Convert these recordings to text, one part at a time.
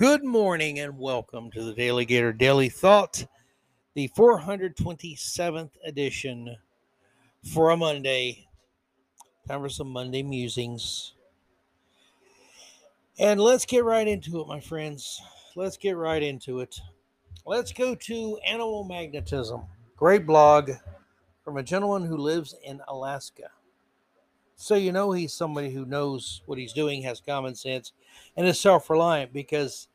Good morning and welcome to the DaleyGator DaleyThought, the 427th edition for a Monday. Time for some Monday musings. And let's get right into it, my friends. Let's get right into it. Let's go to Animal Magnetism. Great blog from a gentleman who lives in Alaska. So you know he's somebody who knows what he's doing, has common sense, and is self-reliant because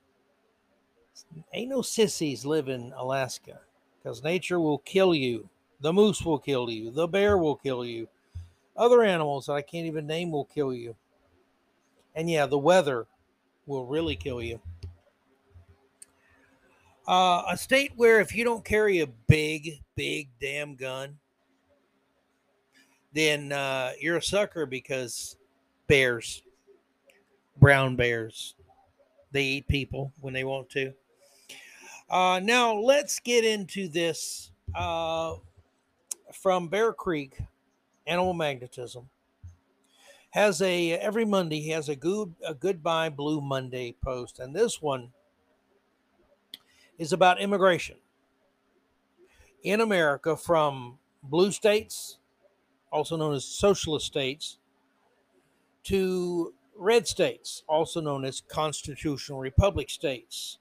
ain't no sissies live in Alaska because nature will kill you. The moose will kill you. The bear will kill you. Other animals that I can't even name will kill you. And yeah, the weather will really kill you. Uh, a state where if you don't carry a big, big damn gun, then uh, you're a sucker because bears, brown bears, they eat people when they want to. Uh, now let's get into this uh, from Bear Creek, Animal Magnetism. Has a every Monday he has a good a goodbye Blue Monday post, and this one is about immigration in America from blue states also known as socialist states, to red states, also known as constitutional republic states,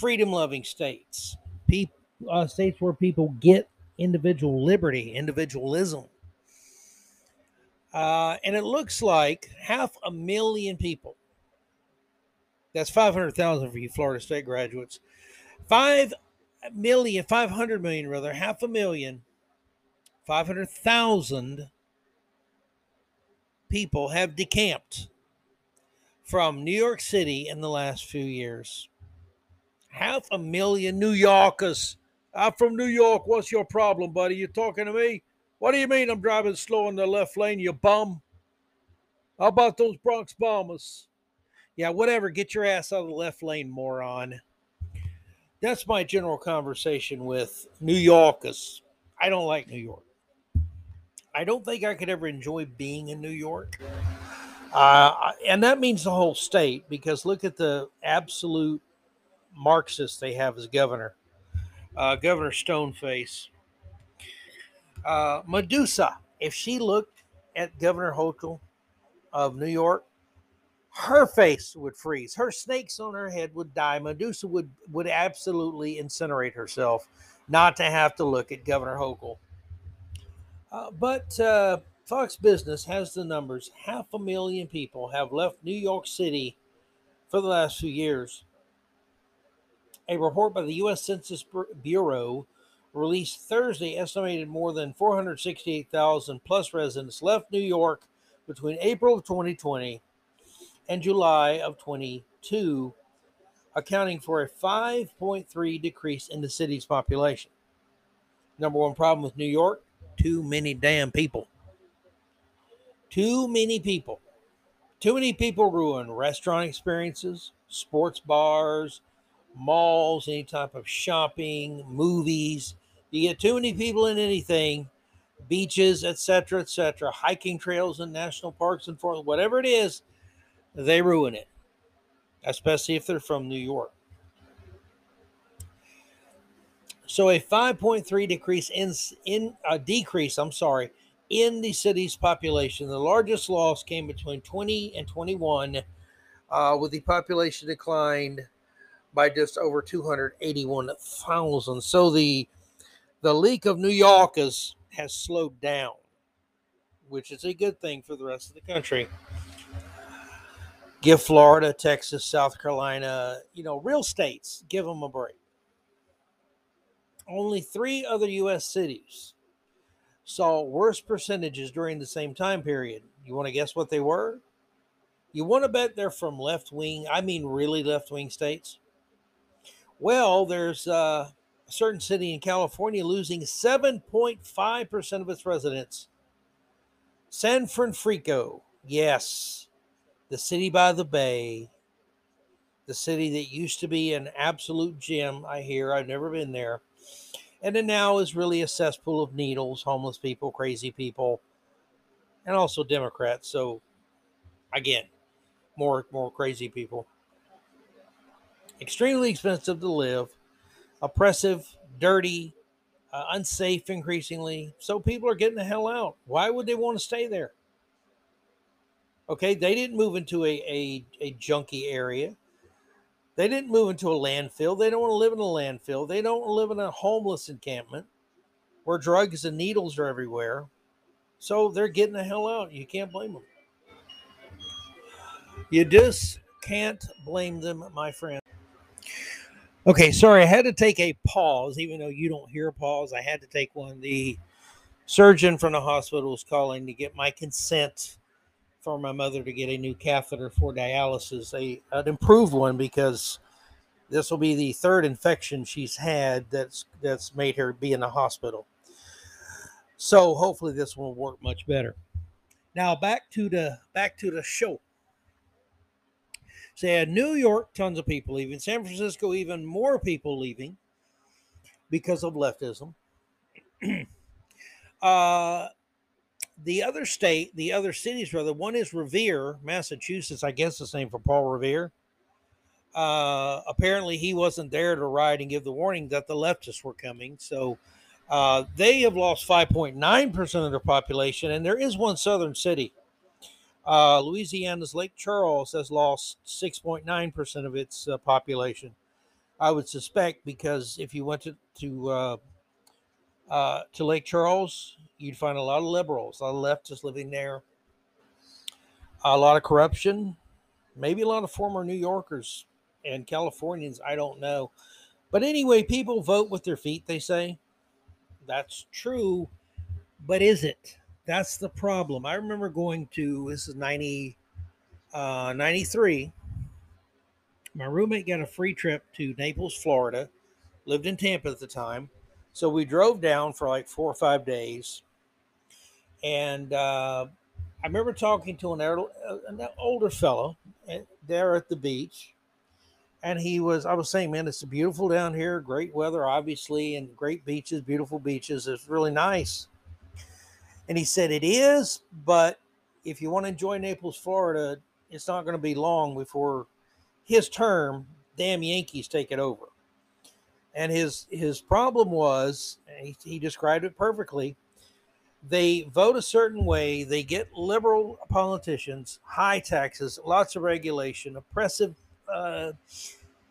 freedom loving states, people, uh, states where people get individual liberty, individualism. Uh, and it looks like half a million people. That's 500,000 for you Florida State graduates. 5 million, 500 million rather, half a million 500,000 people have decamped from New York City in the last few years. Half a million New Yorkers. I'm from New York. What's your problem, buddy? You talking to me? What do you mean I'm driving slow in the left lane, you bum? How about those Bronx Bombers? Yeah, whatever. Get your ass out of the left lane, moron. That's my general conversation with New Yorkers. I don't like New York. I don't think I could ever enjoy being in New York. Uh, and that means the whole state because look at the absolute Marxist they have as governor, uh, Governor Stoneface. Uh, Medusa, if she looked at Governor Hochul of New York, her face would freeze. Her snakes on her head would die. Medusa would would absolutely incinerate herself, not to have to look at Governor Hochul. Uh, but uh, Fox Business has the numbers. Half a million people have left New York City for the last few years. A report by the U.S. Census Bureau released Thursday estimated more than 468,000 plus residents left New York between April of 2020 and July of 22, accounting for a 5.3 decrease in the city's population. Number one problem with New York too many damn people. Too many people. Too many people ruin restaurant experiences, sports bars, malls, any type of shopping, movies. You get too many people in anything, beaches, etc., etc., hiking trails and national parks and forth, whatever it is, they ruin it. Especially if they're from New York. So a 5.3 decrease in in a decrease, I'm sorry, in the city's population. The largest loss came between 20 and 21, uh, with the population declined by just over 281,000. So the the leak of New York is, has slowed down, which is a good thing for the rest of the country. Give Florida, Texas, South Carolina, you know, real states, give them a break only three other U.S. cities saw worse percentages during the same time period. You want to guess what they were? You want to bet they're from left wing, I mean, really left wing states? Well, there's uh, a certain city in California losing 7.5% of its residents. San Francisco, yes, the city by the bay, the city that used to be an absolute gem, I hear. I've never been there and it now is really a cesspool of needles, homeless people, crazy people, and also Democrats. So, again, more more crazy people. Extremely expensive to live, oppressive, dirty, uh, unsafe increasingly. So people are getting the hell out. Why would they want to stay there? Okay, they didn't move into a, a, a junky area. They didn't move into a landfill. They don't want to live in a landfill. They don't live in a homeless encampment where drugs and needles are everywhere. So they're getting the hell out. You can't blame them. You just can't blame them, my friend. Okay, sorry, I had to take a pause, even though you don't hear a pause. I had to take one. The surgeon from the hospital was calling to get my consent for my mother to get a new catheter for dialysis, a an improved one because this will be the third infection she's had that's that's made her be in the hospital. So hopefully this will work much better. Now back to the back to the show. So yeah, New York, tons of people leaving. San Francisco, even more people leaving because of leftism. uh, the other state, the other cities rather, one is Revere, Massachusetts. I guess the same for Paul Revere. Uh, apparently, he wasn't there to ride and give the warning that the leftists were coming. So uh, they have lost 5.9% of their population, and there is one southern city. Uh, Louisiana's Lake Charles has lost 6.9% of its uh, population. I would suspect because if you went to, to uh, uh, to Lake Charles, you'd find a lot of liberals, a lot of leftists living there, a lot of corruption, maybe a lot of former New Yorkers and Californians. I don't know. But anyway, people vote with their feet, they say. That's true. But is it? That's the problem. I remember going to, this is 90, uh, 93. My roommate got a free trip to Naples, Florida, lived in Tampa at the time so we drove down for like four or five days. And uh, I remember talking to an, an older fellow there at the beach. And he was, I was saying, man, it's beautiful down here. Great weather, obviously, and great beaches, beautiful beaches. It's really nice. And he said, it is, but if you want to enjoy Naples, Florida, it's not going to be long before his term, damn Yankees take it over. And his his problem was he, he described it perfectly they vote a certain way they get liberal politicians high taxes lots of regulation oppressive uh,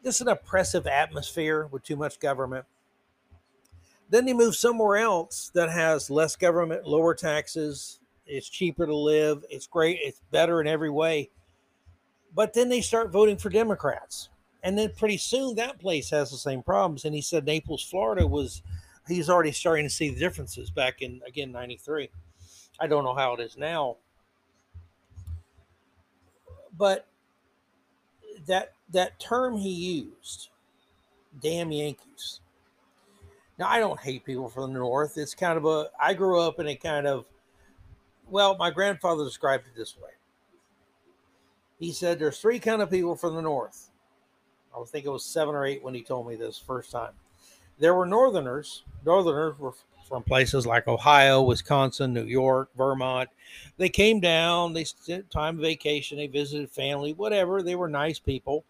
just an oppressive atmosphere with too much government then they move somewhere else that has less government lower taxes it's cheaper to live it's great it's better in every way but then they start voting for democrats and then pretty soon that place has the same problems. And he said Naples, Florida was, he's already starting to see the differences back in, again, 93. I don't know how it is now. But that that term he used, damn Yankees. Now I don't hate people from the north. It's kind of a I grew up in a kind of well, my grandfather described it this way. He said there's three kind of people from the north. I think it was seven or eight when he told me this first time. There were Northerners. Northerners were from places like Ohio, Wisconsin, New York, Vermont. They came down. They spent time vacation. They visited family, whatever. They were nice people.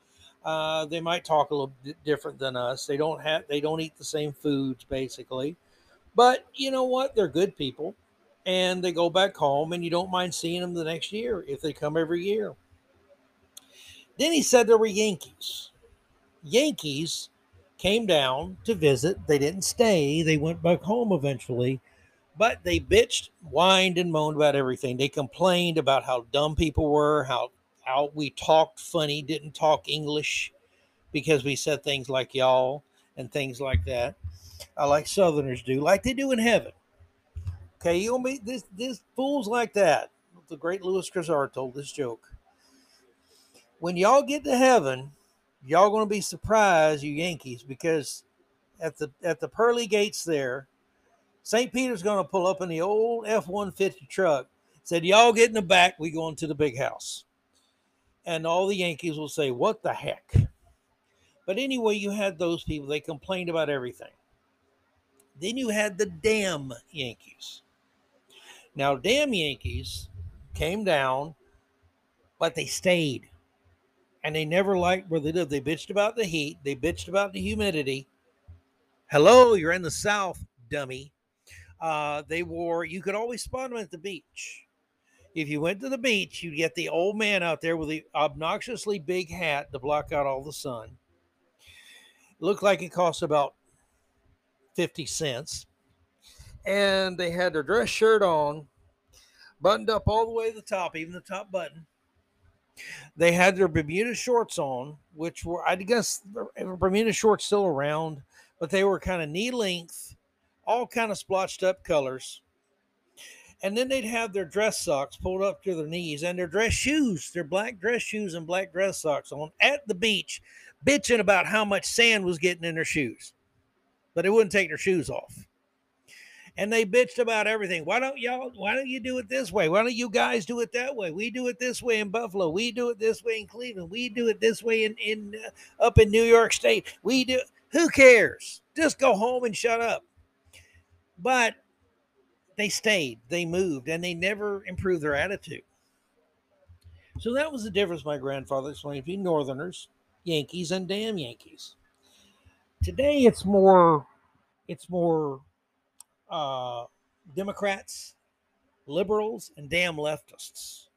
Uh, they might talk a little bit different than us. They don't have. They don't eat the same foods basically, but you know what? They're good people, and they go back home, and you don't mind seeing them the next year if they come every year. Then he said there were Yankees. Yankees came down to visit. They didn't stay, they went back home eventually. But they bitched, whined, and moaned about everything. They complained about how dumb people were, how, how we talked funny, didn't talk English because we said things like y'all and things like that, uh, like Southerners do, like they do in heaven. Okay, you'll meet this this fools like that. The great Lewis Grizzard told this joke. When y'all get to heaven, y'all to be surprised, you Yankees, because at the at the pearly gates there, St. Peter's to pull up in the old F one fifty truck. Said, "Y'all get in the back. We going to the big house." And all the Yankees will say, "What the heck?" But anyway, you had those people. They complained about everything. Then you had the damn Yankees. Now, damn Yankees came down, but they stayed and they never liked where they lived. They bitched about the heat, they bitched about the humidity. Hello, you're in the South, dummy. Uh, they wore, you could always spot them at the beach. If you went to the beach, you'd get the old man out there with the obnoxiously big hat to block out all the sun. looked like it cost about 50 cents. And they had their dress shirt on, buttoned up all the way to the top, even the top button. They had their Bermuda shorts on, which were, I guess, Bermuda shorts still around, but they were kind of knee length, all kind of splotched up colors. And then they'd have their dress socks pulled up to their knees and their dress shoes, their black dress shoes and black dress socks on at the beach, bitching about how much sand was getting in their shoes. But they wouldn't take their shoes off and they bitched about everything. Why don't y'all? Why don't you do it this way? Why don't you guys do it that way? We do it this way in Buffalo. We do it this way in Cleveland. We do it this way in in uh, up in New York State. We do. Who cares? Just go home and shut up. But they stayed, they moved, and they never improved their attitude. So that was the difference my grandfather explained between Northerners, Yankees, and damn Yankees. Today it's more, it's more uh, Democrats, liberals, and damn leftists.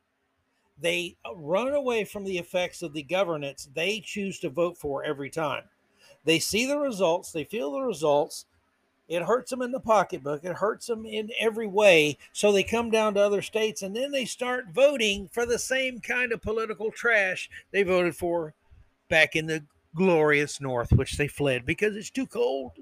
They run away from the effects of the governance they choose to vote for every time. They see the results, they feel the results. It hurts them in the pocketbook, it hurts them in every way. So they come down to other states and then they start voting for the same kind of political trash they voted for back in the glorious North, which they fled because it's too cold.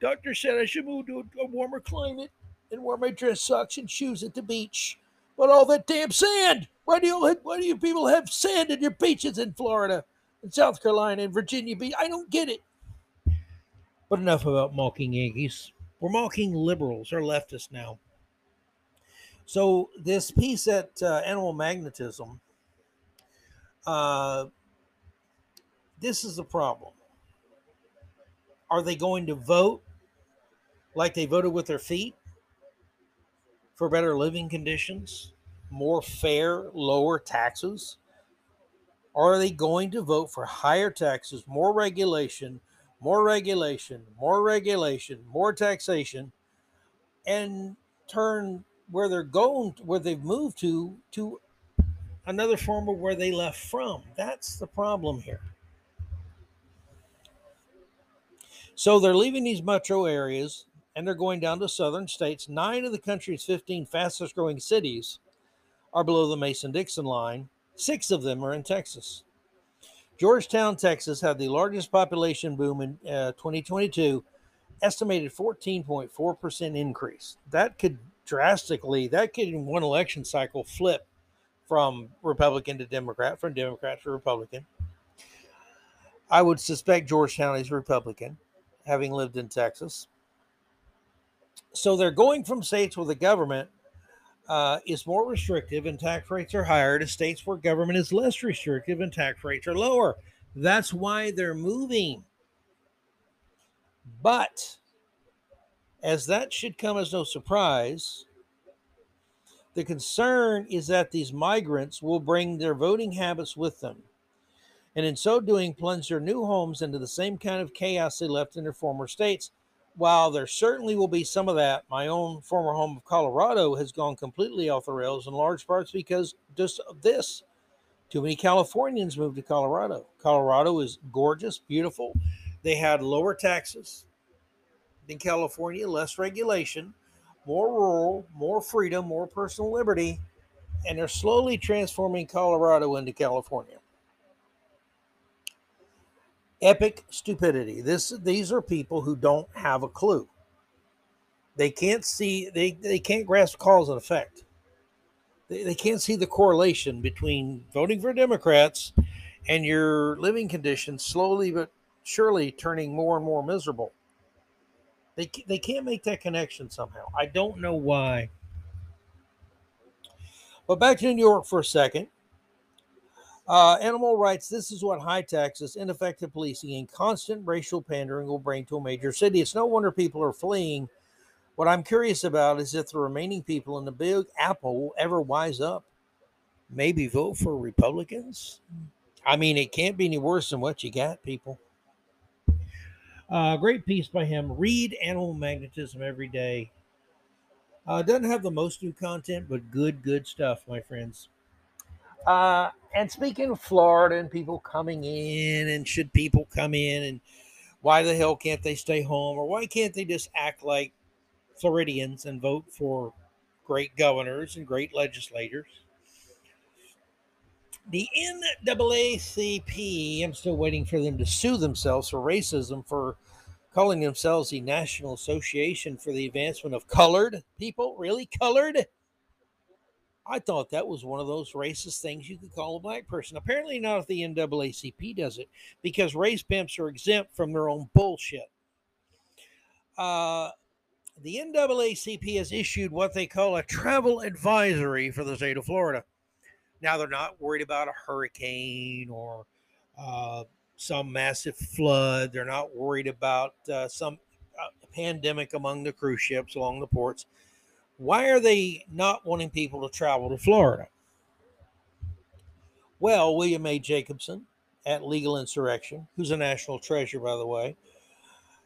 Doctor said I should move to a warmer climate and wear my dress socks and shoes at the beach. But all that damn sand! Why do you why do you people have sand in your beaches in Florida, and South Carolina, and Virginia Beach? I don't get it. But enough about mocking Yankees. We're mocking liberals or leftists now. So this piece at uh, Animal Magnetism, uh, this is the problem. Are they going to vote like they voted with their feet for better living conditions, more fair, lower taxes? Or are they going to vote for higher taxes, more regulation, more regulation, more regulation, more taxation, and turn where they're going, where they've moved to, to another form of where they left from? That's the problem here. So they're leaving these metro areas and they're going down to southern states. Nine of the country's 15 fastest growing cities are below the Mason Dixon line, six of them are in Texas. Georgetown, Texas had the largest population boom in uh, 2022, estimated 14.4% increase. That could drastically, that could in one election cycle flip from Republican to Democrat, from Democrat to Republican. I would suspect Georgetown is Republican having lived in Texas. So they're going from states with a government uh, is more restrictive and tax rates are higher to states where government is less restrictive and tax rates are lower. That's why they're moving. But as that should come as no surprise, the concern is that these migrants will bring their voting habits with them and in so doing plunge their new homes into the same kind of chaos they left in their former states. While there certainly will be some of that, my own former home of Colorado has gone completely off the rails in large parts because just of this. Too many Californians moved to Colorado. Colorado is gorgeous, beautiful. They had lower taxes than California, less regulation, more rural, more freedom, more personal liberty, and they're slowly transforming Colorado into California epic stupidity. This these are people who don't have a clue. They can't see they, they can't grasp cause and effect. They, they can't see the correlation between voting for Democrats and your living conditions slowly but surely turning more and more miserable. They, they can't make that connection somehow. I don't know why. But back to New York for a second. Uh, Animal writes, This is what high taxes, ineffective policing, and constant racial pandering will bring to a major city. It's no wonder people are fleeing. What I'm curious about is if the remaining people in the big apple will ever wise up, maybe vote for Republicans. I mean, it can't be any worse than what you got, people. Uh, great piece by him. Read Animal Magnetism every day. Uh, doesn't have the most new content, but good, good stuff, my friends. Uh, and speaking of Florida and people coming in, and should people come in, and why the hell can't they stay home, or why can't they just act like Floridians and vote for great governors and great legislators? The NAACP, I'm still waiting for them to sue themselves for racism for calling themselves the National Association for the Advancement of Colored People. Really? Colored? I thought that was one of those racist things you could call a black person. Apparently, not if the NAACP does it, because race pimps are exempt from their own bullshit. Uh, the NAACP has issued what they call a travel advisory for the state of Florida. Now, they're not worried about a hurricane or uh, some massive flood. They're not worried about uh, some uh, pandemic among the cruise ships along the ports. Why are they not wanting people to travel to Florida? Well, William A. Jacobson at Legal Insurrection, who's a national treasure, by the way,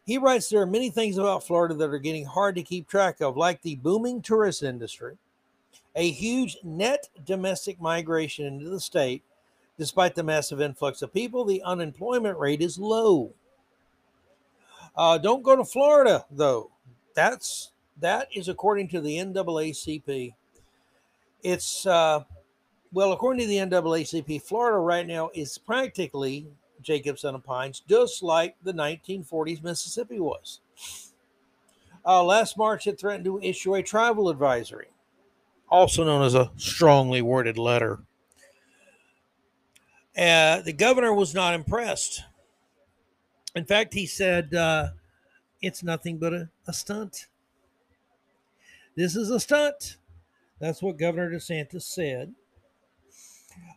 he writes there are many things about Florida that are getting hard to keep track of, like the booming tourist industry, a huge net domestic migration into the state. Despite the massive influx of people, the unemployment rate is low. Uh, don't go to Florida, though. That's that is according to the NAACP. It's uh, well, according to the NAACP, Florida right now is practically Jacobson and Pines, just like the 1940s Mississippi was. Uh, last March, it threatened to issue a travel advisory, also known as a strongly worded letter. Uh, the governor was not impressed. In fact, he said uh, it's nothing but a, a stunt. This is a stunt. That's what Governor DeSantis said.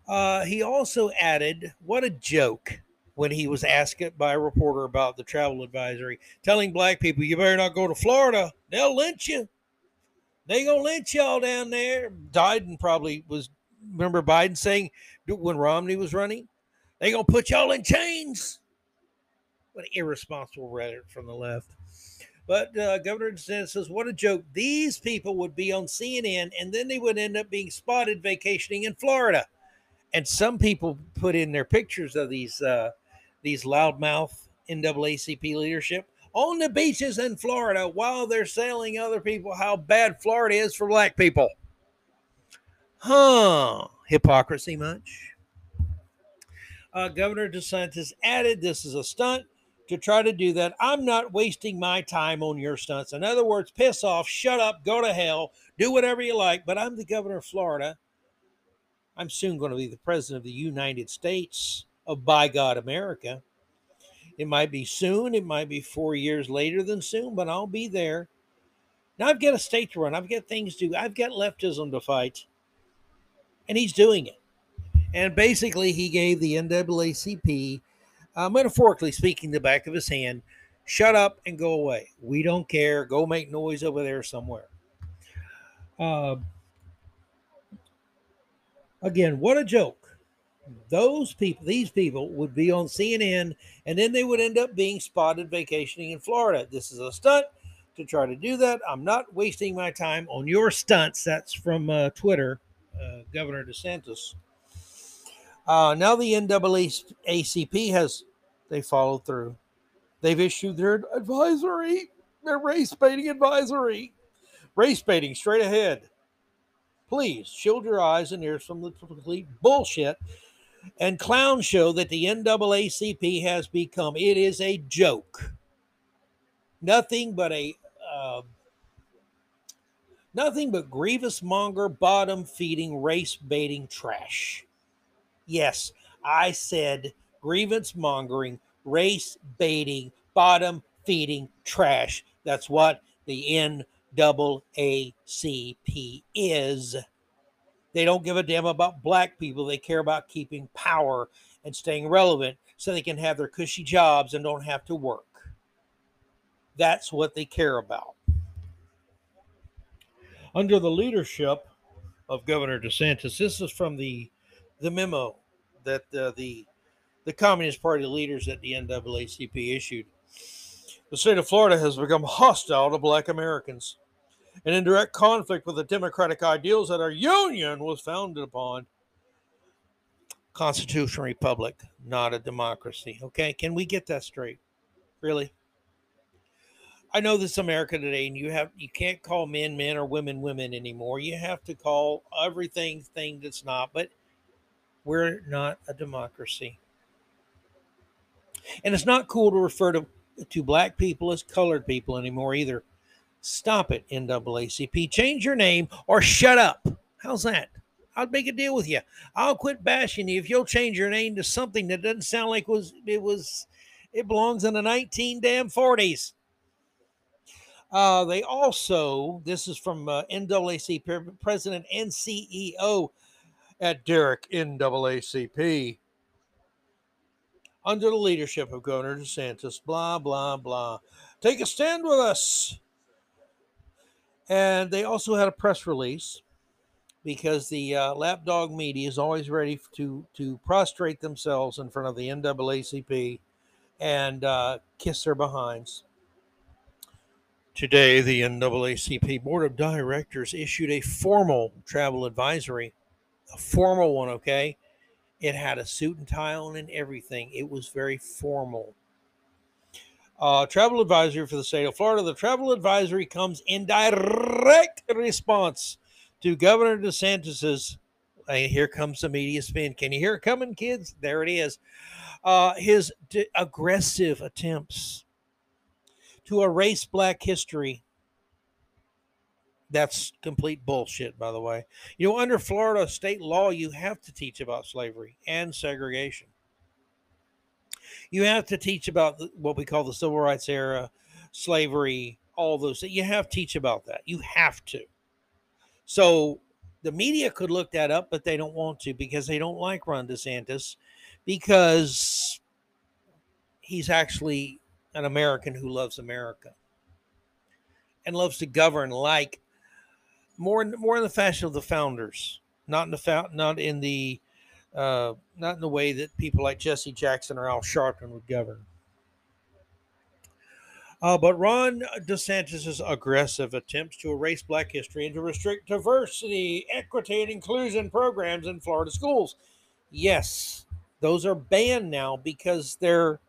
Uh, he also added, What a joke when he was asked by a reporter about the travel advisory, telling black people, You better not go to Florida. They'll lynch you. They gonna lynch y'all down there. Biden probably was remember Biden saying when Romney was running, they gonna put y'all in chains. What irresponsible rhetoric from the left. But uh, Governor DeSantis says, "What a joke! These people would be on CNN, and then they would end up being spotted vacationing in Florida." And some people put in their pictures of these uh, these loudmouth NAACP leadership on the beaches in Florida while they're telling other people how bad Florida is for black people. Huh? Hypocrisy much? Uh, Governor DeSantis added, "This is a stunt." To try to do that. I'm not wasting my time on your stunts. In other words, piss off, shut up, go to hell, do whatever you like. But I'm the governor of Florida. I'm soon going to be the president of the United States of by God America. It might be soon, it might be four years later than soon, but I'll be there. Now I've got a state to run, I've got things to do, I've got leftism to fight. And he's doing it. And basically, he gave the NAACP uh, metaphorically speaking, the back of his hand, shut up and go away. We don't care. Go make noise over there somewhere. Uh, again, what a joke. Those people, these people would be on CNN and then they would end up being spotted vacationing in Florida. This is a stunt to try to do that. I'm not wasting my time on your stunts. That's from uh, Twitter, uh, Governor DeSantis. Uh, now the NAACP has they followed through. They've issued their advisory, their race baiting advisory. Race baiting straight ahead. Please shield your eyes and ears from the complete bullshit and clown show that the NAACP has become. It is a joke. Nothing but a uh, nothing but grievous monger, bottom feeding, race baiting trash. Yes, I said grievance mongering, race baiting, bottom feeding trash. That's what the NAACP is. They don't give a damn about black people. They care about keeping power and staying relevant so they can have their cushy jobs and don't have to work. That's what they care about. Under the leadership of Governor DeSantis, this is from the the memo that uh, the the Communist Party leaders at the NAACP issued. The state of Florida has become hostile to black Americans and in direct conflict with the democratic ideals that our union was founded upon. Constitutional republic, not a democracy. Okay, can we get that straight? Really? I know this America today, and you have you can't call men men or women women anymore. You have to call everything thing that's not. But we're not a democracy, and it's not cool to refer to to black people as colored people anymore either. Stop it, NAACP. Change your name or shut up. How's that? I'll make a deal with you. I'll quit bashing you if you'll change your name to something that doesn't sound like it was it was it belongs in the 19 damn 40s. Uh, they also, this is from uh, NAACP president and CEO at Derrick NAACP. Under the leadership of Governor DeSantis, blah, blah, blah. Take a stand with us. And they also had a press release because the uh, lapdog media is always ready to, to prostrate themselves in front of the NAACP and uh, kiss their behinds. Today, the NAACP Board of Directors issued a formal travel advisory, a formal one, okay? It had a suit and tie on and everything. It was very formal. Uh, travel advisory for the state of Florida. The travel advisory comes in direct response to Governor DeSantis's. And here comes the media spin. Can you hear it coming, kids? There it is. Uh, his d- aggressive attempts to erase black history. That's complete bullshit, by the way. You know, under Florida state law, you have to teach about slavery and segregation. You have to teach about what we call the civil rights era, slavery, all those. things. You have to teach about that. You have to. So the media could look that up, but they don't want to because they don't like Ron DeSantis because he's actually an American who loves America and loves to govern like more more in the fashion of the founders, not in the not in the uh, not in the way that people like Jesse Jackson or Al Sharpton would govern. Uh, but Ron DeSantis' aggressive attempts to erase Black history and to restrict diversity, equity, and inclusion programs in Florida schools. Yes, those are banned now because they're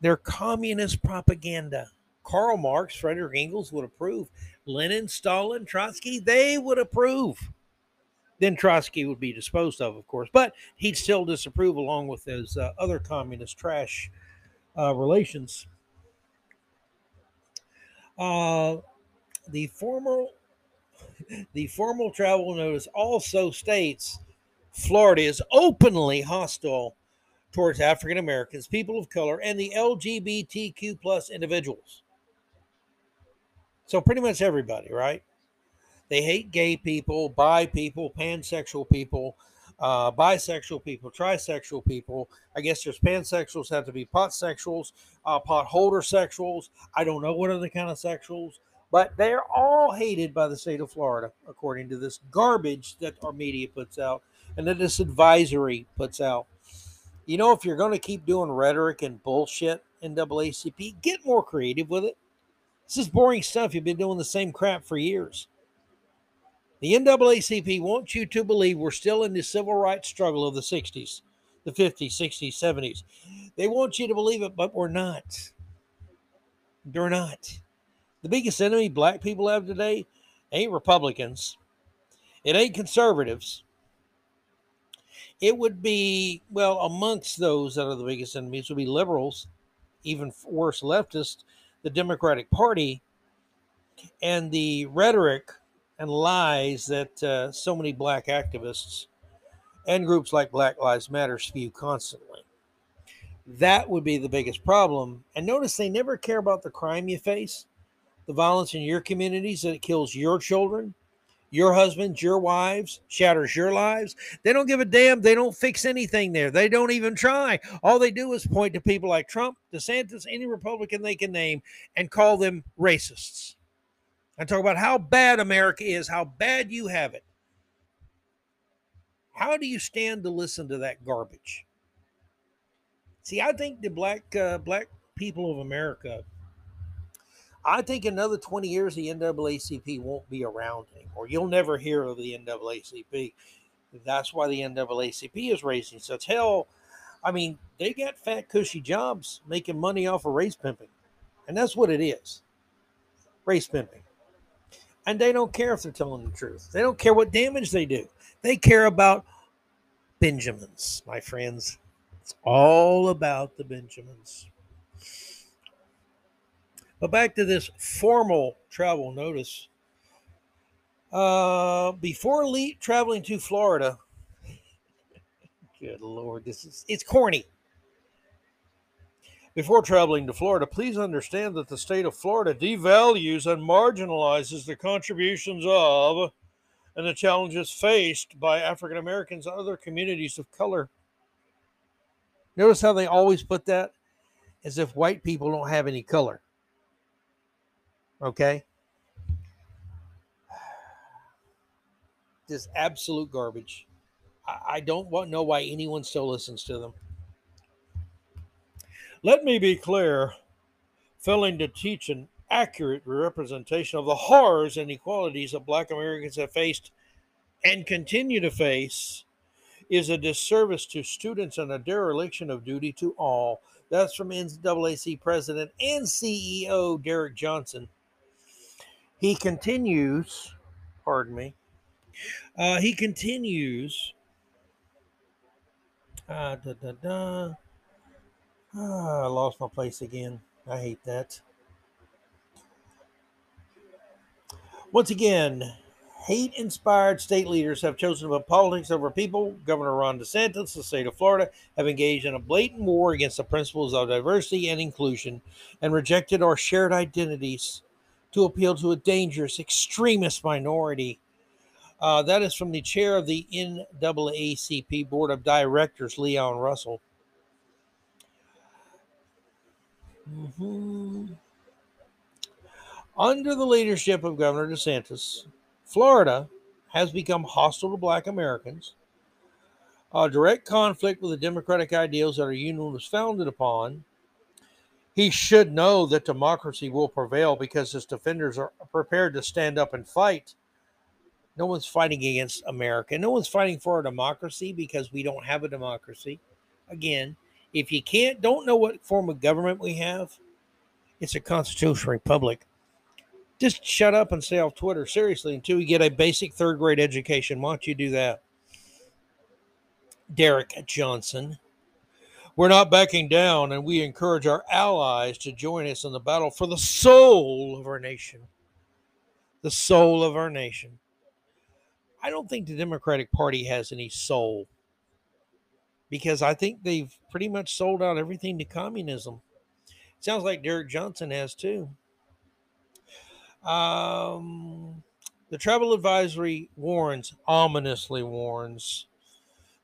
they're communist propaganda. Karl Marx, Frederick Engels would approve. Lenin, Stalin, Trotsky, they would approve. Then Trotsky would be disposed of, of course, but he'd still disapprove along with his uh, other communist trash uh, relations. Uh, the formal the formal travel notice also states Florida is openly hostile towards African Americans, people of color, and the LGBTQ plus individuals. So pretty much everybody, right? They hate gay people, bi people, pansexual people, uh, bisexual people, trisexual people. I guess there's pansexuals have to be potsexuals, uh, pot holder sexuals. I don't know what other kind of sexuals, but they're all hated by the state of Florida, according to this garbage that our media puts out and that this advisory puts out. You know, if you're going to keep doing rhetoric and bullshit, NAACP, get more creative with it. This is boring stuff. You've been doing the same crap for years. The NAACP wants you to believe we're still in the civil rights struggle of the 60s, the 50s, 60s, 70s. They want you to believe it, but we're not. They're not. The biggest enemy black people have today ain't Republicans. It ain't conservatives it would be well amongst those that are the biggest enemies would be liberals, even worse leftists, the Democratic Party, and the rhetoric and lies that uh, so many black activists and groups like Black Lives Matter spew constantly. That would be the biggest problem. And notice they never care about the crime you face, the violence in your communities that kills your children, your husbands, your wives, shatters your lives. They don't give a damn. They don't fix anything there. They don't even try. All they do is point to people like Trump, DeSantis, any Republican they can name, and call them racists. And talk about how bad America is, how bad you have it. How do you stand to listen to that garbage? See, I think the black uh, black people of America. I think another 20 years the NAACP won't be around anymore. You'll never hear of the NAACP. That's why the NAACP is raising such hell. I mean, they got fat, cushy jobs making money off of race pimping. And that's what it is race pimping. And they don't care if they're telling the truth, they don't care what damage they do. They care about Benjamins, my friends. It's all about the Benjamins. But back to this formal travel notice. Uh, before le- traveling to Florida, good lord, this is it's corny. Before traveling to Florida, please understand that the state of Florida devalues and marginalizes the contributions of and the challenges faced by African Americans and other communities of color. Notice how they always put that as if white people don't have any color. Okay? This absolute garbage. I, don't want, know why anyone still listens to them. Let me be clear failing to teach an accurate representation of the horrors and inequalities that Black Americans have faced and continue to face is a disservice to students and a dereliction of duty to all. That's from NAAC President and CEO Derrick Johnson. He continues, pardon me, uh, he continues. Uh, da, da, da. Ah, I lost my place again. I hate that. Once again, hate inspired state leaders have chosen to put politics over people. Governor Ron DeSantis, the state of Florida, have engaged in a blatant war against the principles of diversity and inclusion and rejected our shared identities to appeal to a dangerous extremist minority. Uh, that is from the chair of the NAACP Board of Directors, Leon Russell. Mm-hmm. Under the leadership of Governor DeSantis, Florida has become hostile to Black Americans. A direct conflict with the democratic ideals that our union was founded upon. He should know that democracy will prevail because his defenders are prepared to stand up and fight. No one's fighting against America. No one's fighting for a democracy because we don't have a democracy. Again, if you can't, don't know what form of government we have, it's a constitutional republic. Just shut up and stay off Twitter, seriously, until you get a basic third grade education. Why don't you do that? Derrick Johnson. We're not backing down, and we encourage our allies to join us in the battle for the soul of our nation. The soul of our nation. I don't think the Democratic Party has any soul because I think they've pretty much sold out everything to communism. Sounds like Derrick Johnson has too. Um, the travel advisory warns, ominously warns,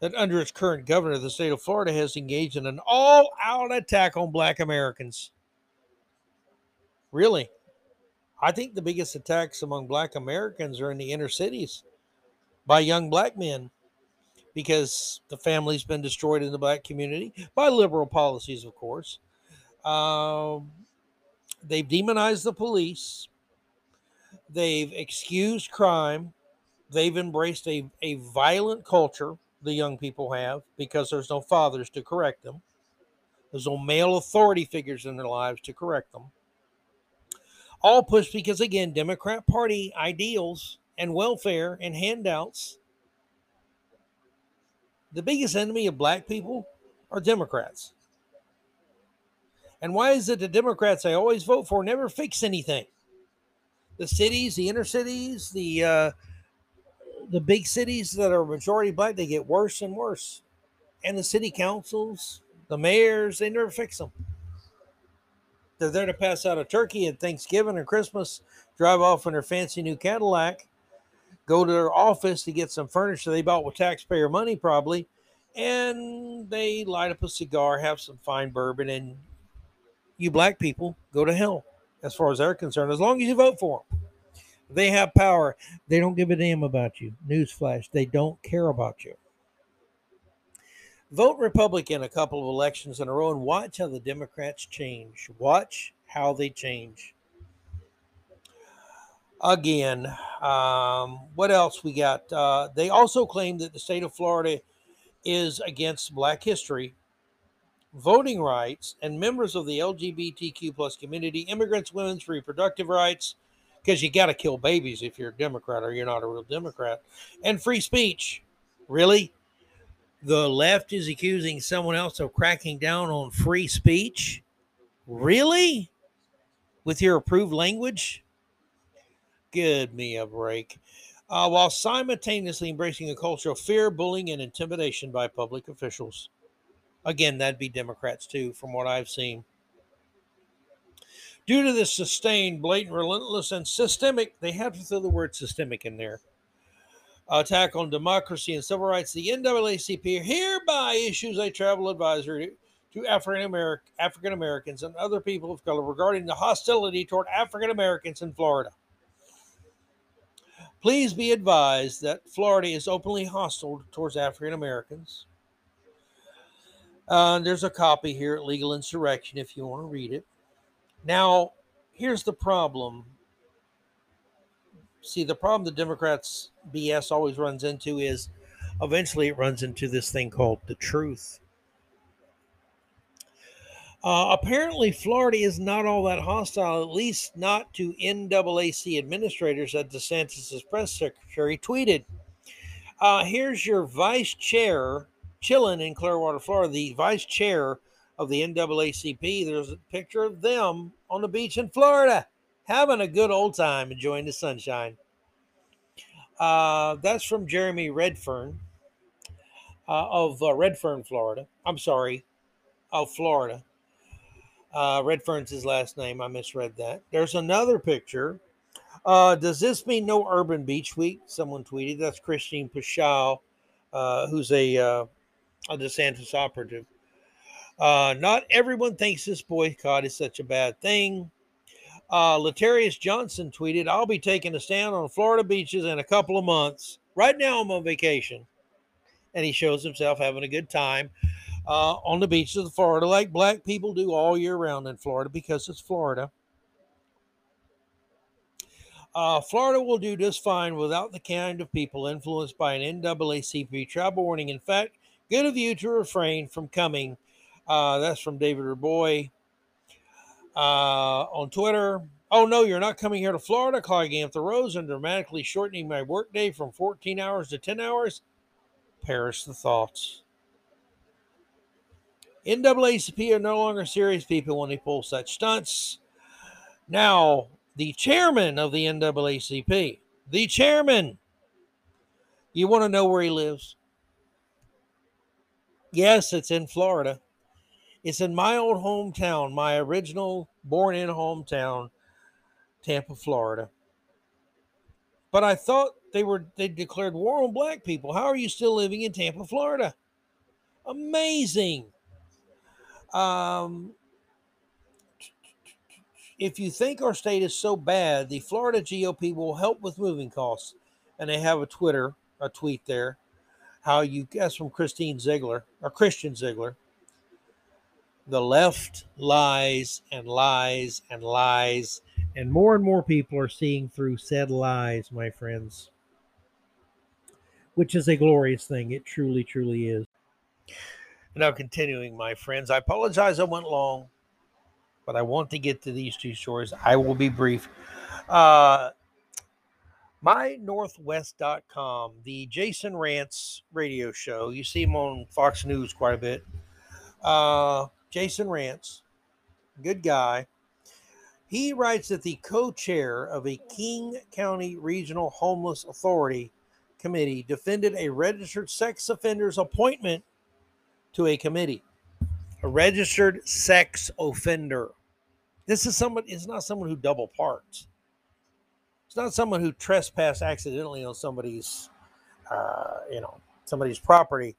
that under its current governor, the state of Florida has engaged in an all out attack on black Americans. Really? I think the biggest attacks among black Americans are in the inner cities by young black men because the family's been destroyed in the black community by liberal policies, of course. Um, they've demonized the police. They've excused crime. They've embraced a, a violent culture, the young people have, because there's no fathers to correct them. There's no male authority figures in their lives to correct them. All pushed because, again, Democrat Party ideals and welfare and handouts the biggest enemy of black people are Democrats. And why is it the Democrats I always vote for never fix anything? The cities, the inner cities, the uh, the big cities that are majority black, they get worse and worse. And the city councils, the mayors, they never fix them. They're there to pass out a turkey at Thanksgiving or Christmas, drive off in their fancy new Cadillac, go to their office to get some furniture they bought with taxpayer money, probably, and they light up a cigar, have some fine bourbon, and you black people go to hell as far as they're concerned, as long as you vote for them. They have power. They don't give a damn about you. Newsflash, they don't care about you. Vote Republican a couple of elections in a row and watch how the Democrats change. Watch how they change. Again, um, what else we got? Uh, they also claim that the state of Florida is against Black history, voting rights, and members of the LGBTQ plus community, immigrants, women's reproductive rights, because you got to kill babies if you're a Democrat or you're not a real Democrat, and free speech. Really? The left is accusing someone else of cracking down on free speech? Really? With your approved language? Give me a break. Uh, while simultaneously embracing a culture of fear, bullying, and intimidation by public officials. Again, that'd be Democrats too, from what I've seen. Due to this sustained, blatant, relentless, and systemic, they have to throw the word systemic in there, attack on democracy and civil rights, the NAACP hereby issues a travel advisory to African American Americans and other people of color regarding the hostility toward African Americans in Florida. Please be advised that Florida is openly hostile towards African Americans. Uh, there's a copy here at Legal Insurrection if you want to read it. Now, here's the problem. See, the problem the Democrats BS always runs into is eventually it runs into this thing called the truth. Uh, apparently, Florida is not all that hostile, at least not to NAAC administrators, as DeSantis' press secretary tweeted. Uh, here's your vice chair, chilling in Clearwater, Florida, the vice chair of the NAACP. There's a picture of them on the beach in Florida, having a good old time, enjoying the sunshine. Uh, that's from Jeremy Redfern uh, of uh, Redfern, Florida. I'm sorry, of Florida. Uh, Redfern's his last name. I misread that. There's another picture. Uh, does this mean no Urban Beach Week? Someone tweeted. That's Christine Pushaw, uh, who's a, a DeSantis operative. Uh, not everyone thinks this boycott is such a bad thing. Uh, Latarius Johnson tweeted, I'll be taking a stand on Florida beaches in a couple of months. Right now, I'm on vacation. And he shows himself having a good time uh, on the beaches of Florida, like black people do all year round in Florida because it's Florida. Uh, Florida will do just fine without the kind of people influenced by an NAACP travel warning. In fact, good of you to refrain from coming. Uh, that's from David Raboy uh, on Twitter. Oh no, you're not coming here to Florida, clogging up the roads and dramatically shortening my workday from 14 hours to 10 hours. Perish the thoughts. NAACP are no longer serious people when they pull such stunts. Now, the chairman of the NAACP, the chairman, you want to know where he lives? Yes, it's in Florida. It's in my old hometown, my original born in hometown, Tampa, Florida. But I thought they were they declared war on black people. How are you still living in Tampa, Florida? Amazing. Um, if you think our state is so bad, the Florida GOP will help with moving costs. And they have a Twitter, a tweet there. How you guess from Christine Ziegler or Christian Ziegler. The left lies and lies and lies, and more and more people are seeing through said lies, my friends. Which is a glorious thing. It truly, truly is. Now, continuing, my friends, I apologize I went long, but I want to get to these two stories. I will be brief. Uh, MyNorthwest.com, the Jason Rantz radio show. You see him on Fox News quite a bit. Uh, Jason Rantz, good guy. He writes that the co chair of a King County Regional Homeless Authority committee defended a registered sex offender's appointment to a committee. A registered sex offender. This is someone, it's not someone who double parks. It's not someone who trespassed accidentally on somebody's, uh, you know, somebody's property.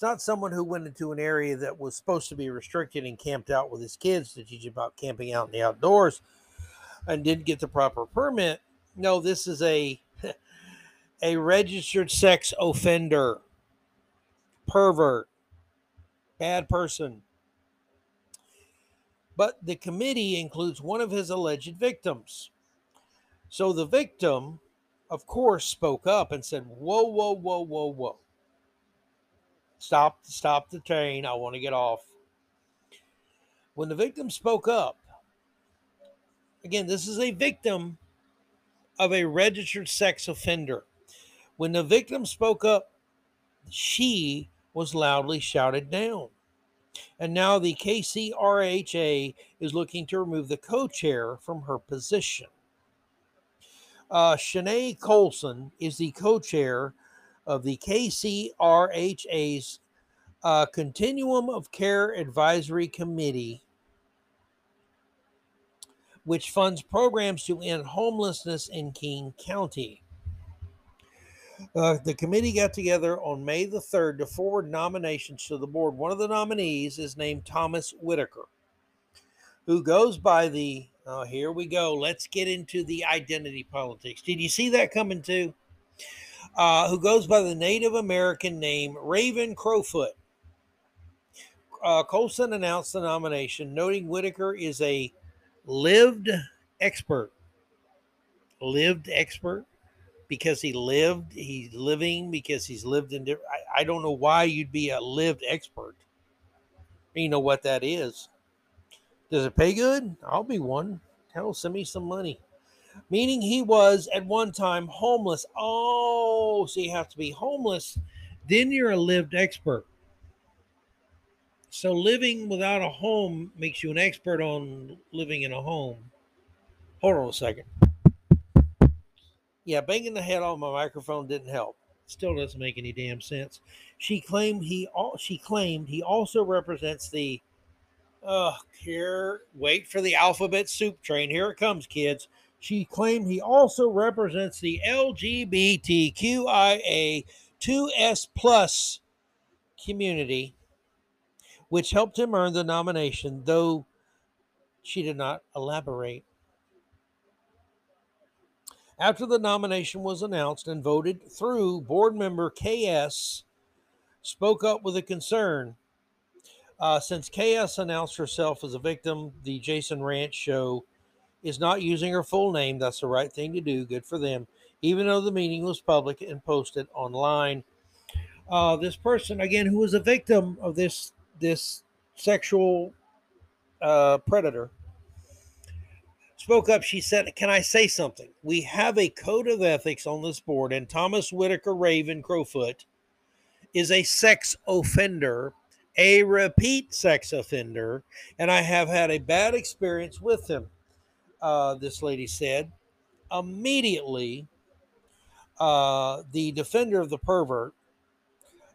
It's not someone who went into an area that was supposed to be restricted and camped out with his kids to teach about camping out in the outdoors and didn't get the proper permit. No, this is a a registered sex offender pervert, bad person. But the committee includes one of his alleged victims. So the victim, of course, spoke up and said, Whoa, whoa, whoa, whoa, whoa. Stop, stop the train. I want to get off. When the victim spoke up, again, this is a victim of a registered sex offender. When the victim spoke up, she was loudly shouted down. And now the KCRHA is looking to remove the co chair from her position. Uh, Shanae Colson is the co chair of the KCRHA's uh, Continuum of Care Advisory Committee which funds programs to end homelessness in King County. Uh, the committee got together on May the 3rd to forward nominations to the board. One of the nominees is named Thomas Whitaker, who goes by the, oh, here we go, let's get into the identity politics. Did you see that coming too? Uh, who goes by the Native American name Raven Crowfoot. Uh, Colson announced the nomination, noting Whitaker is a lived expert. Lived expert because he lived, he's living because he's lived in. I, I don't know why you'd be a lived expert. You know what that is. Does it pay good? I'll be one. Hell, send me some money. Meaning he was at one time homeless. Oh, so you have to be homeless. Then you're a lived expert. So living without a home makes you an expert on living in a home. Hold on a second. Yeah, banging the head on my microphone didn't help. Still doesn't make any damn sense. She claimed he she claimed he also represents the uh here wait for the alphabet soup train. Here it comes, kids. She claimed he also represents the LGBTQIA 2S plus community which helped him earn the nomination, though she did not elaborate. After the nomination was announced and voted through, board member KS spoke up with a concern. Uh, since KS announced herself as a victim, the Jason Rantz show is not using her full name. That's the right thing to do. Good for them. Even though the meeting was public and posted online. Uh, this person, again, who was a victim of this this sexual uh, predator spoke up. She said, Can I say something? We have a code of ethics on this board, and Thomas Whitaker Raven Crowfoot is a sex offender, a repeat sex offender, and I have had a bad experience with him. Uh, this lady said. Immediately, uh, the defender of the pervert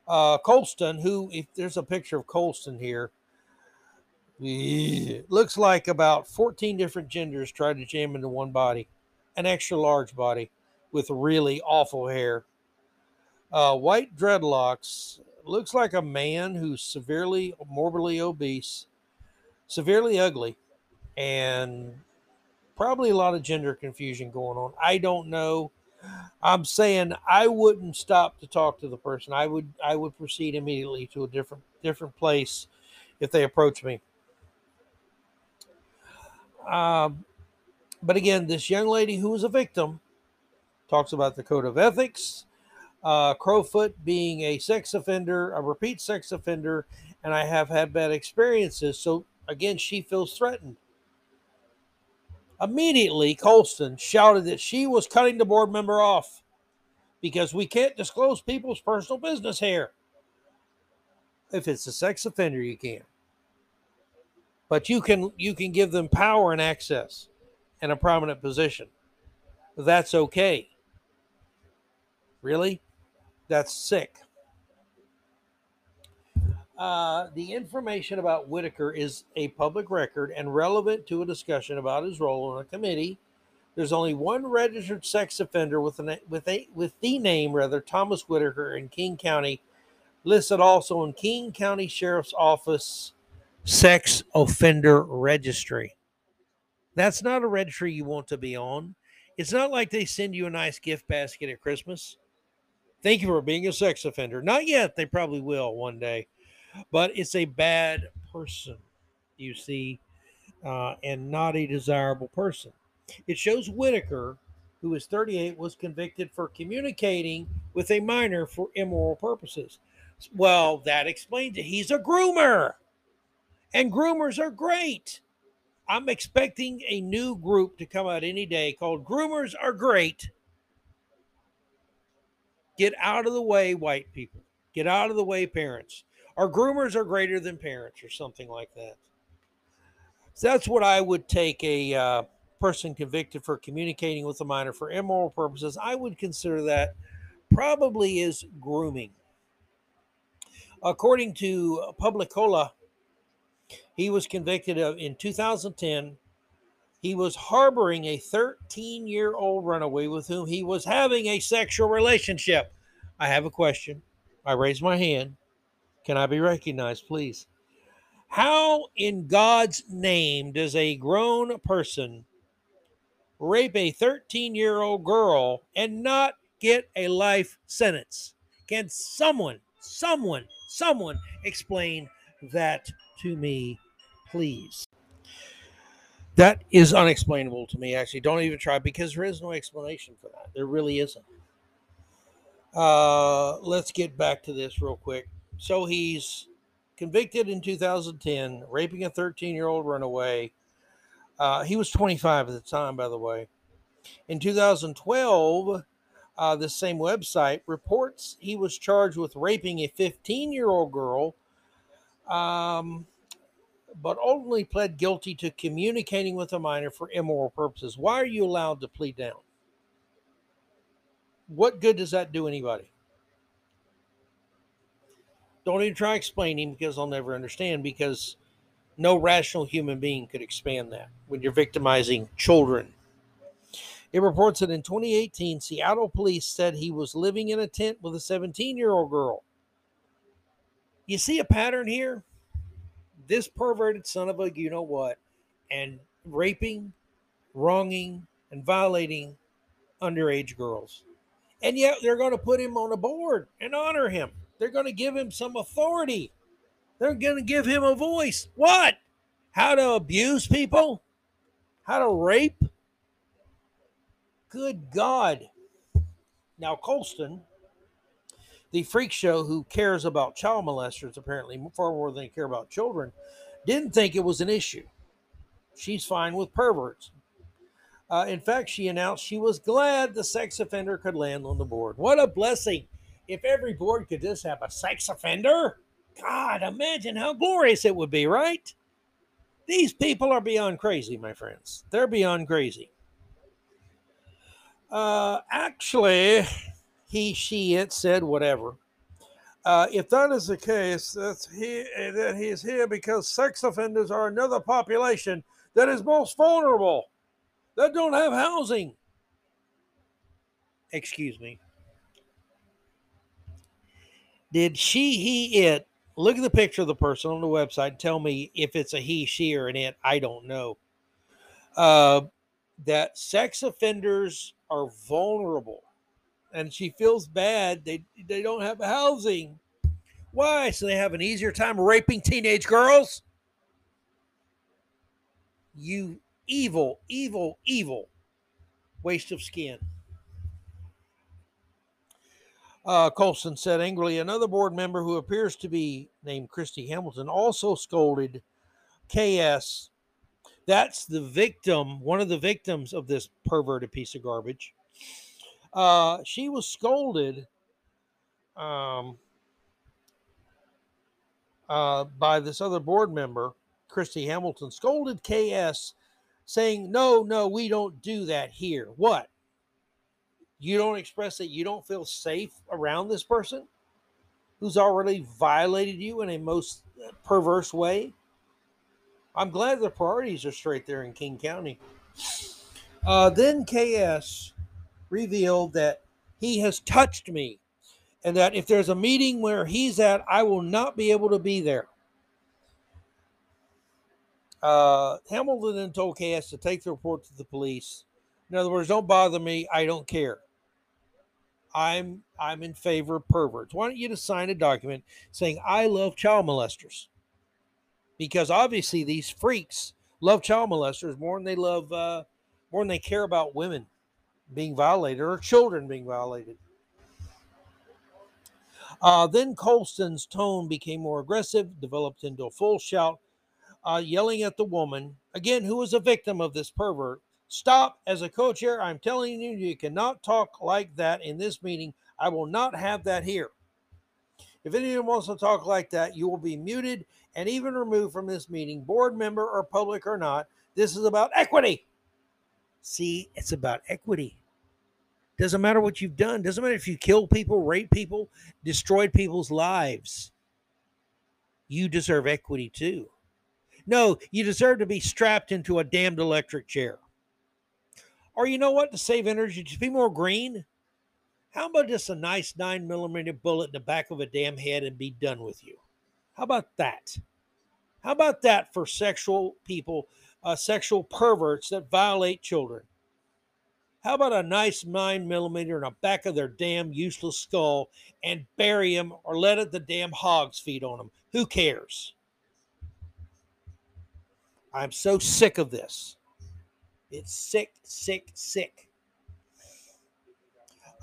uh, Colston, who, if there's a picture of Colston here, looks like about 14 different genders tried to jam into one body, an extra large body with really awful hair. Uh, white dreadlocks looks like a man who's severely, morbidly obese, severely ugly, and probably a lot of gender confusion going on. I don't know. I'm saying I wouldn't stop to talk to the person. I would I would proceed immediately to a different different place if they approach me. Um, but again, this young lady who was a victim talks about the code of ethics, uh, Crowfoot being a sex offender, a repeat sex offender, and I have had bad experiences. So again, she feels threatened. Immediately, Colston shouted that she was cutting the board member off because we can't disclose people's personal business here. If it's a sex offender, you can. But you can you can give them power and access and a prominent position. That's okay. Really? That's sick. Uh, the information about Whitaker is a public record and relevant to a discussion about his role on a committee. There's only one registered sex offender with a, with a with the name rather Thomas Whitaker in King County, listed also in King County Sheriff's Office Sex Offender Registry. That's not a registry you want to be on. It's not like they send you a nice gift basket at Christmas. Thank you for being a sex offender. Not yet. They probably will one day. But it's a bad person, you see, uh, and not a desirable person. It shows Whitaker, who is 38, was convicted for communicating with a minor for immoral purposes. Well, that explains it. He's a groomer, and groomers are great. I'm expecting a new group to come out any day called Groomers Are Great. Get out of the way, white people. Get out of the way, parents. Our groomers are greater than parents, or something like that. So that's what I would take a uh, person convicted for communicating with a minor for immoral purposes. I would consider that probably is grooming. According to Publicola, he was convicted of in 2010. He was harboring a 13 year old runaway with whom he was having a sexual relationship. I have a question. I raise my hand. Can I be recognized, please? How in God's name does a grown person rape a 13 year old girl and not get a life sentence? Can someone, someone, someone explain that to me, please? That is unexplainable to me, actually. Don't even try because there is no explanation for that. There really isn't. Uh, let's get back to this real quick. So he's convicted in 2010, raping a 13 year old runaway. Uh, he was 25 at the time, by the way. In 2012, uh, the same website reports he was charged with raping a 15 year old girl, um, but ultimately pled guilty to communicating with a minor for immoral purposes. Why are you allowed to plead down? What good does that do anybody? Don't even try explaining because I'll never understand because no rational human being could expand that when you're victimizing children. It reports that in 2018, Seattle police said he was living in a tent with a 17 year old girl. You see a pattern here? This perverted son of a you know what, and raping, wronging, and violating underage girls. And yet they're going to put him on a board and honor him. They're going to give him some authority. They're going to give him a voice. What? How to abuse people? How to rape? Good God. Now, Colston, the freak show who cares about child molesters, apparently far more than they care about children, didn't think it was an issue. She's fine with perverts. Uh, in fact, she announced she was glad the sex offender could land on the board. What a blessing! If every board could just have a sex offender, God, imagine how glorious it would be, right? These people are beyond crazy, my friends. They're beyond crazy. Uh, actually, he, she, it said whatever. Uh, if that is the case, that's he, that he is here because sex offenders are another population that is most vulnerable, that don't have housing. Excuse me. Did she, he, it look at the picture of the person on the website? Tell me if it's a he, she, or an it. I don't know. Uh, that sex offenders are vulnerable, and she feels bad. They they don't have housing. Why? So they have an easier time raping teenage girls. You evil, evil, evil waste of skin. Uh, Colson said angrily. Another board member who appears to be named Christy Hamilton also scolded KS. That's the victim, one of the victims of this perverted piece of garbage. Uh, she was scolded um, uh, by this other board member, Christy Hamilton, scolded KS, saying, No, no, we don't do that here. What? You don't express that you don't feel safe around this person who's already violated you in a most uh, perverse way. I'm glad the priorities are straight there in King County. Uh, then KS revealed that he has touched me and that if there's a meeting where he's at, I will not be able to be there. Uh, Hamilton then told KS to take the report to the police. In other words, don't bother me. I don't care. I'm I'm in favor of perverts. Why don't you just sign a document saying I love child molesters? Because obviously these freaks love child molesters more than they love uh, more than they care about women being violated or children being violated. Uh, then Colston's tone became more aggressive, developed into a full shout, uh, yelling at the woman, again, who was a victim of this pervert. Stop. As a co chair, I'm telling you, you cannot talk like that in this meeting. I will not have that here. If anyone wants to talk like that, you will be muted and even removed from this meeting, board member or public or not. This is about equity. See, it's about equity. Doesn't matter what you've done. Doesn't matter if you killed people, raped people, destroyed people's lives. You deserve equity too. No, you deserve to be strapped into a damned electric chair. Or you know what? To save energy, to be more green, how about just a nice nine millimeter bullet in the back of a damn head and be done with you? How about that? How about that for sexual people, uh, sexual perverts that violate children? How about a nice nine millimeter in the back of their damn useless skull and bury them or let it the damn hogs feed on them? Who cares? I'm so sick of this. It's sick, sick, sick.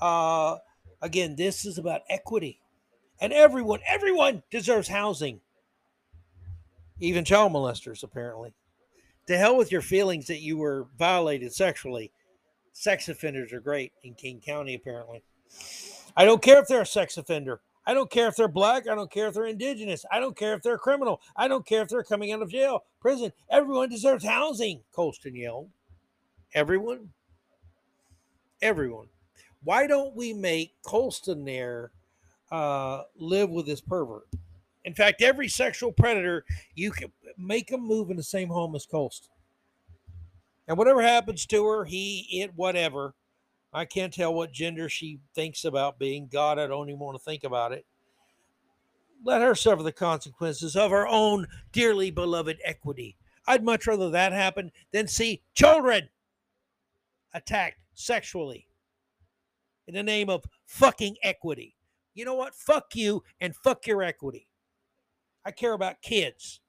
Uh, again, this is about equity. And everyone, everyone deserves housing. Even child molesters, apparently. To hell with your feelings that you were violated sexually sex offenders are great in King County, apparently. I don't care if they're a sex offender. I don't care if they're black. I don't care if they're indigenous. I don't care if they're a criminal. I don't care if they're coming out of jail, prison. Everyone deserves housing, Colston yelled. Everyone? Everyone. Why don't we make Colston there uh, live with this pervert? In fact, every sexual predator, you can make them move in the same home as Colston. And whatever happens to her, he, it, whatever. I can't tell what gender she thinks about being. God, I don't even want to think about it. Let her suffer the consequences of her own dearly beloved equity. I'd much rather that happen than see children attacked sexually in the name of fucking equity. You know what? Fuck you and fuck your equity. I care about kids.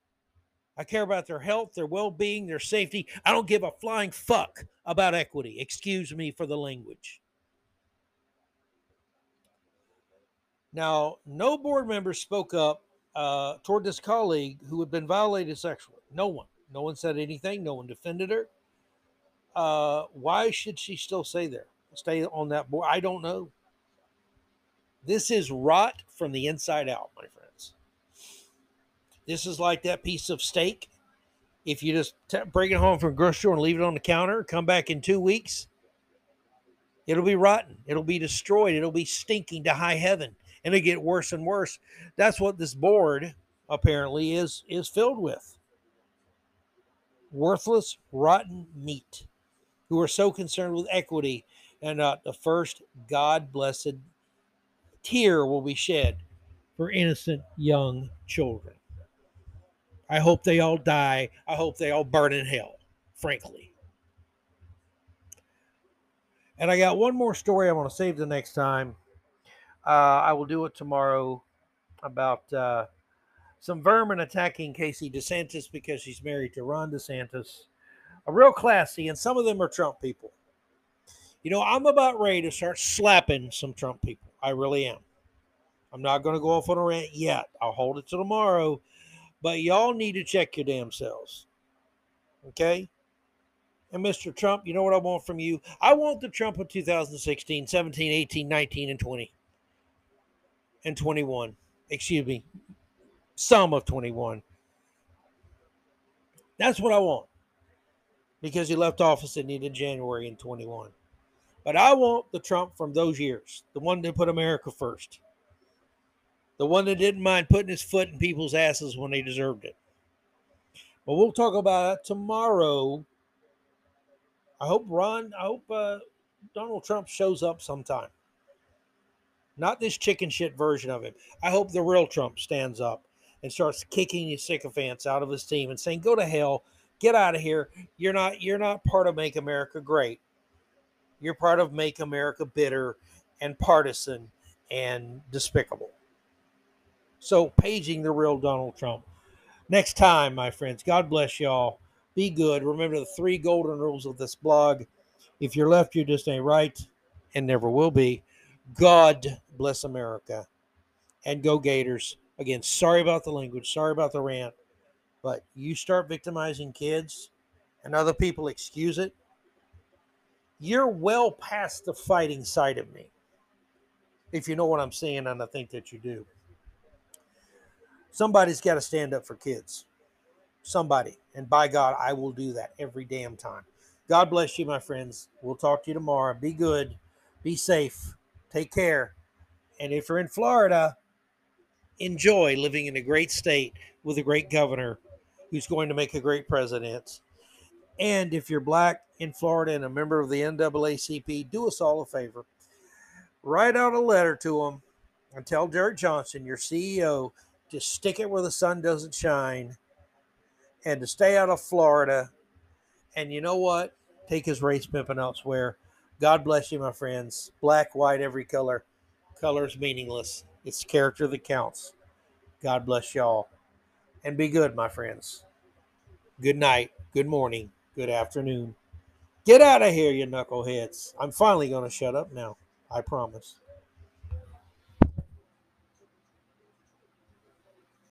I care about their health, their well being, their safety. I don't give a flying fuck about equity. Excuse me for the language. Now, no board member spoke up uh, toward this colleague who had been violated sexually. No one. No one said anything. No one defended her. Uh, why should she still stay there? Stay on that board? I don't know. This is rot from the inside out, my friends. This is like that piece of steak. If you just t- bring it home from grocery store and leave it on the counter, come back in two weeks, it'll be rotten. It'll be destroyed. It'll be stinking to high heaven, and it'll get worse and worse. That's what this board apparently is is filled with. Worthless, rotten meat, who are so concerned with equity, and uh, the first God blessed tear will be shed for innocent young children. I hope they all die. I hope they all burn in hell, frankly. And I got one more story I want to save the next time. Uh, I will do it tomorrow about uh, some vermin attacking Casey DeSantis because she's married to Ron DeSantis. A real classy, and some of them are Trump people. You know, I'm about ready to start slapping some Trump people. I really am. I'm not going to go off on a rant yet. I'll hold it till tomorrow but y'all need to check your damn selves. Okay? And Mr. Trump, you know what I want from you? I want the Trump of 2016, 17, 18, 19, and 20. And 21. Excuse me. Some of 21. That's what I want. Because he left office at the end of January in 21. But I want the Trump from those years, the one that put America first the one that didn't mind putting his foot in people's asses when they deserved it. But we'll talk about it tomorrow. I hope Ron, I hope uh, Donald Trump shows up sometime. Not this chicken shit version of him. I hope the real Trump stands up and starts kicking his sycophants out of his team and saying, "Go to hell, get out of here. You're not you're not part of Make America Great. You're part of Make America Bitter and partisan and despicable. So, paging the real Donald Trump. Next time, my friends, God bless y'all. Be good. Remember the three golden rules of this blog. If you're left, you just ain't right and never will be. God bless America and go Gators. Again, sorry about the language, sorry about the rant, but you start victimizing kids and other people excuse it, you're well past the fighting side of me. If you know what I'm saying, and I think that you do. Somebody's got to stand up for kids. Somebody. And by God, I will do that every damn time. God bless you, my friends. We'll talk to you tomorrow. Be good. Be safe. Take care. And if you're in Florida, enjoy living in a great state with a great governor who's going to make a great president. And if you're black in Florida and a member of the NAACP, do us all a favor. Write out a letter to them and tell Derrick Johnson, your CEO, to stick it where the sun doesn't shine and to stay out of Florida. And you know what? Take his race pimping elsewhere. God bless you, my friends. Black, white, every color. Color is meaningless. It's character that counts. God bless y'all. And be good, my friends. Good night, good morning, good afternoon. Get out of here, you knuckleheads. I'm finally going to shut up now. I promise.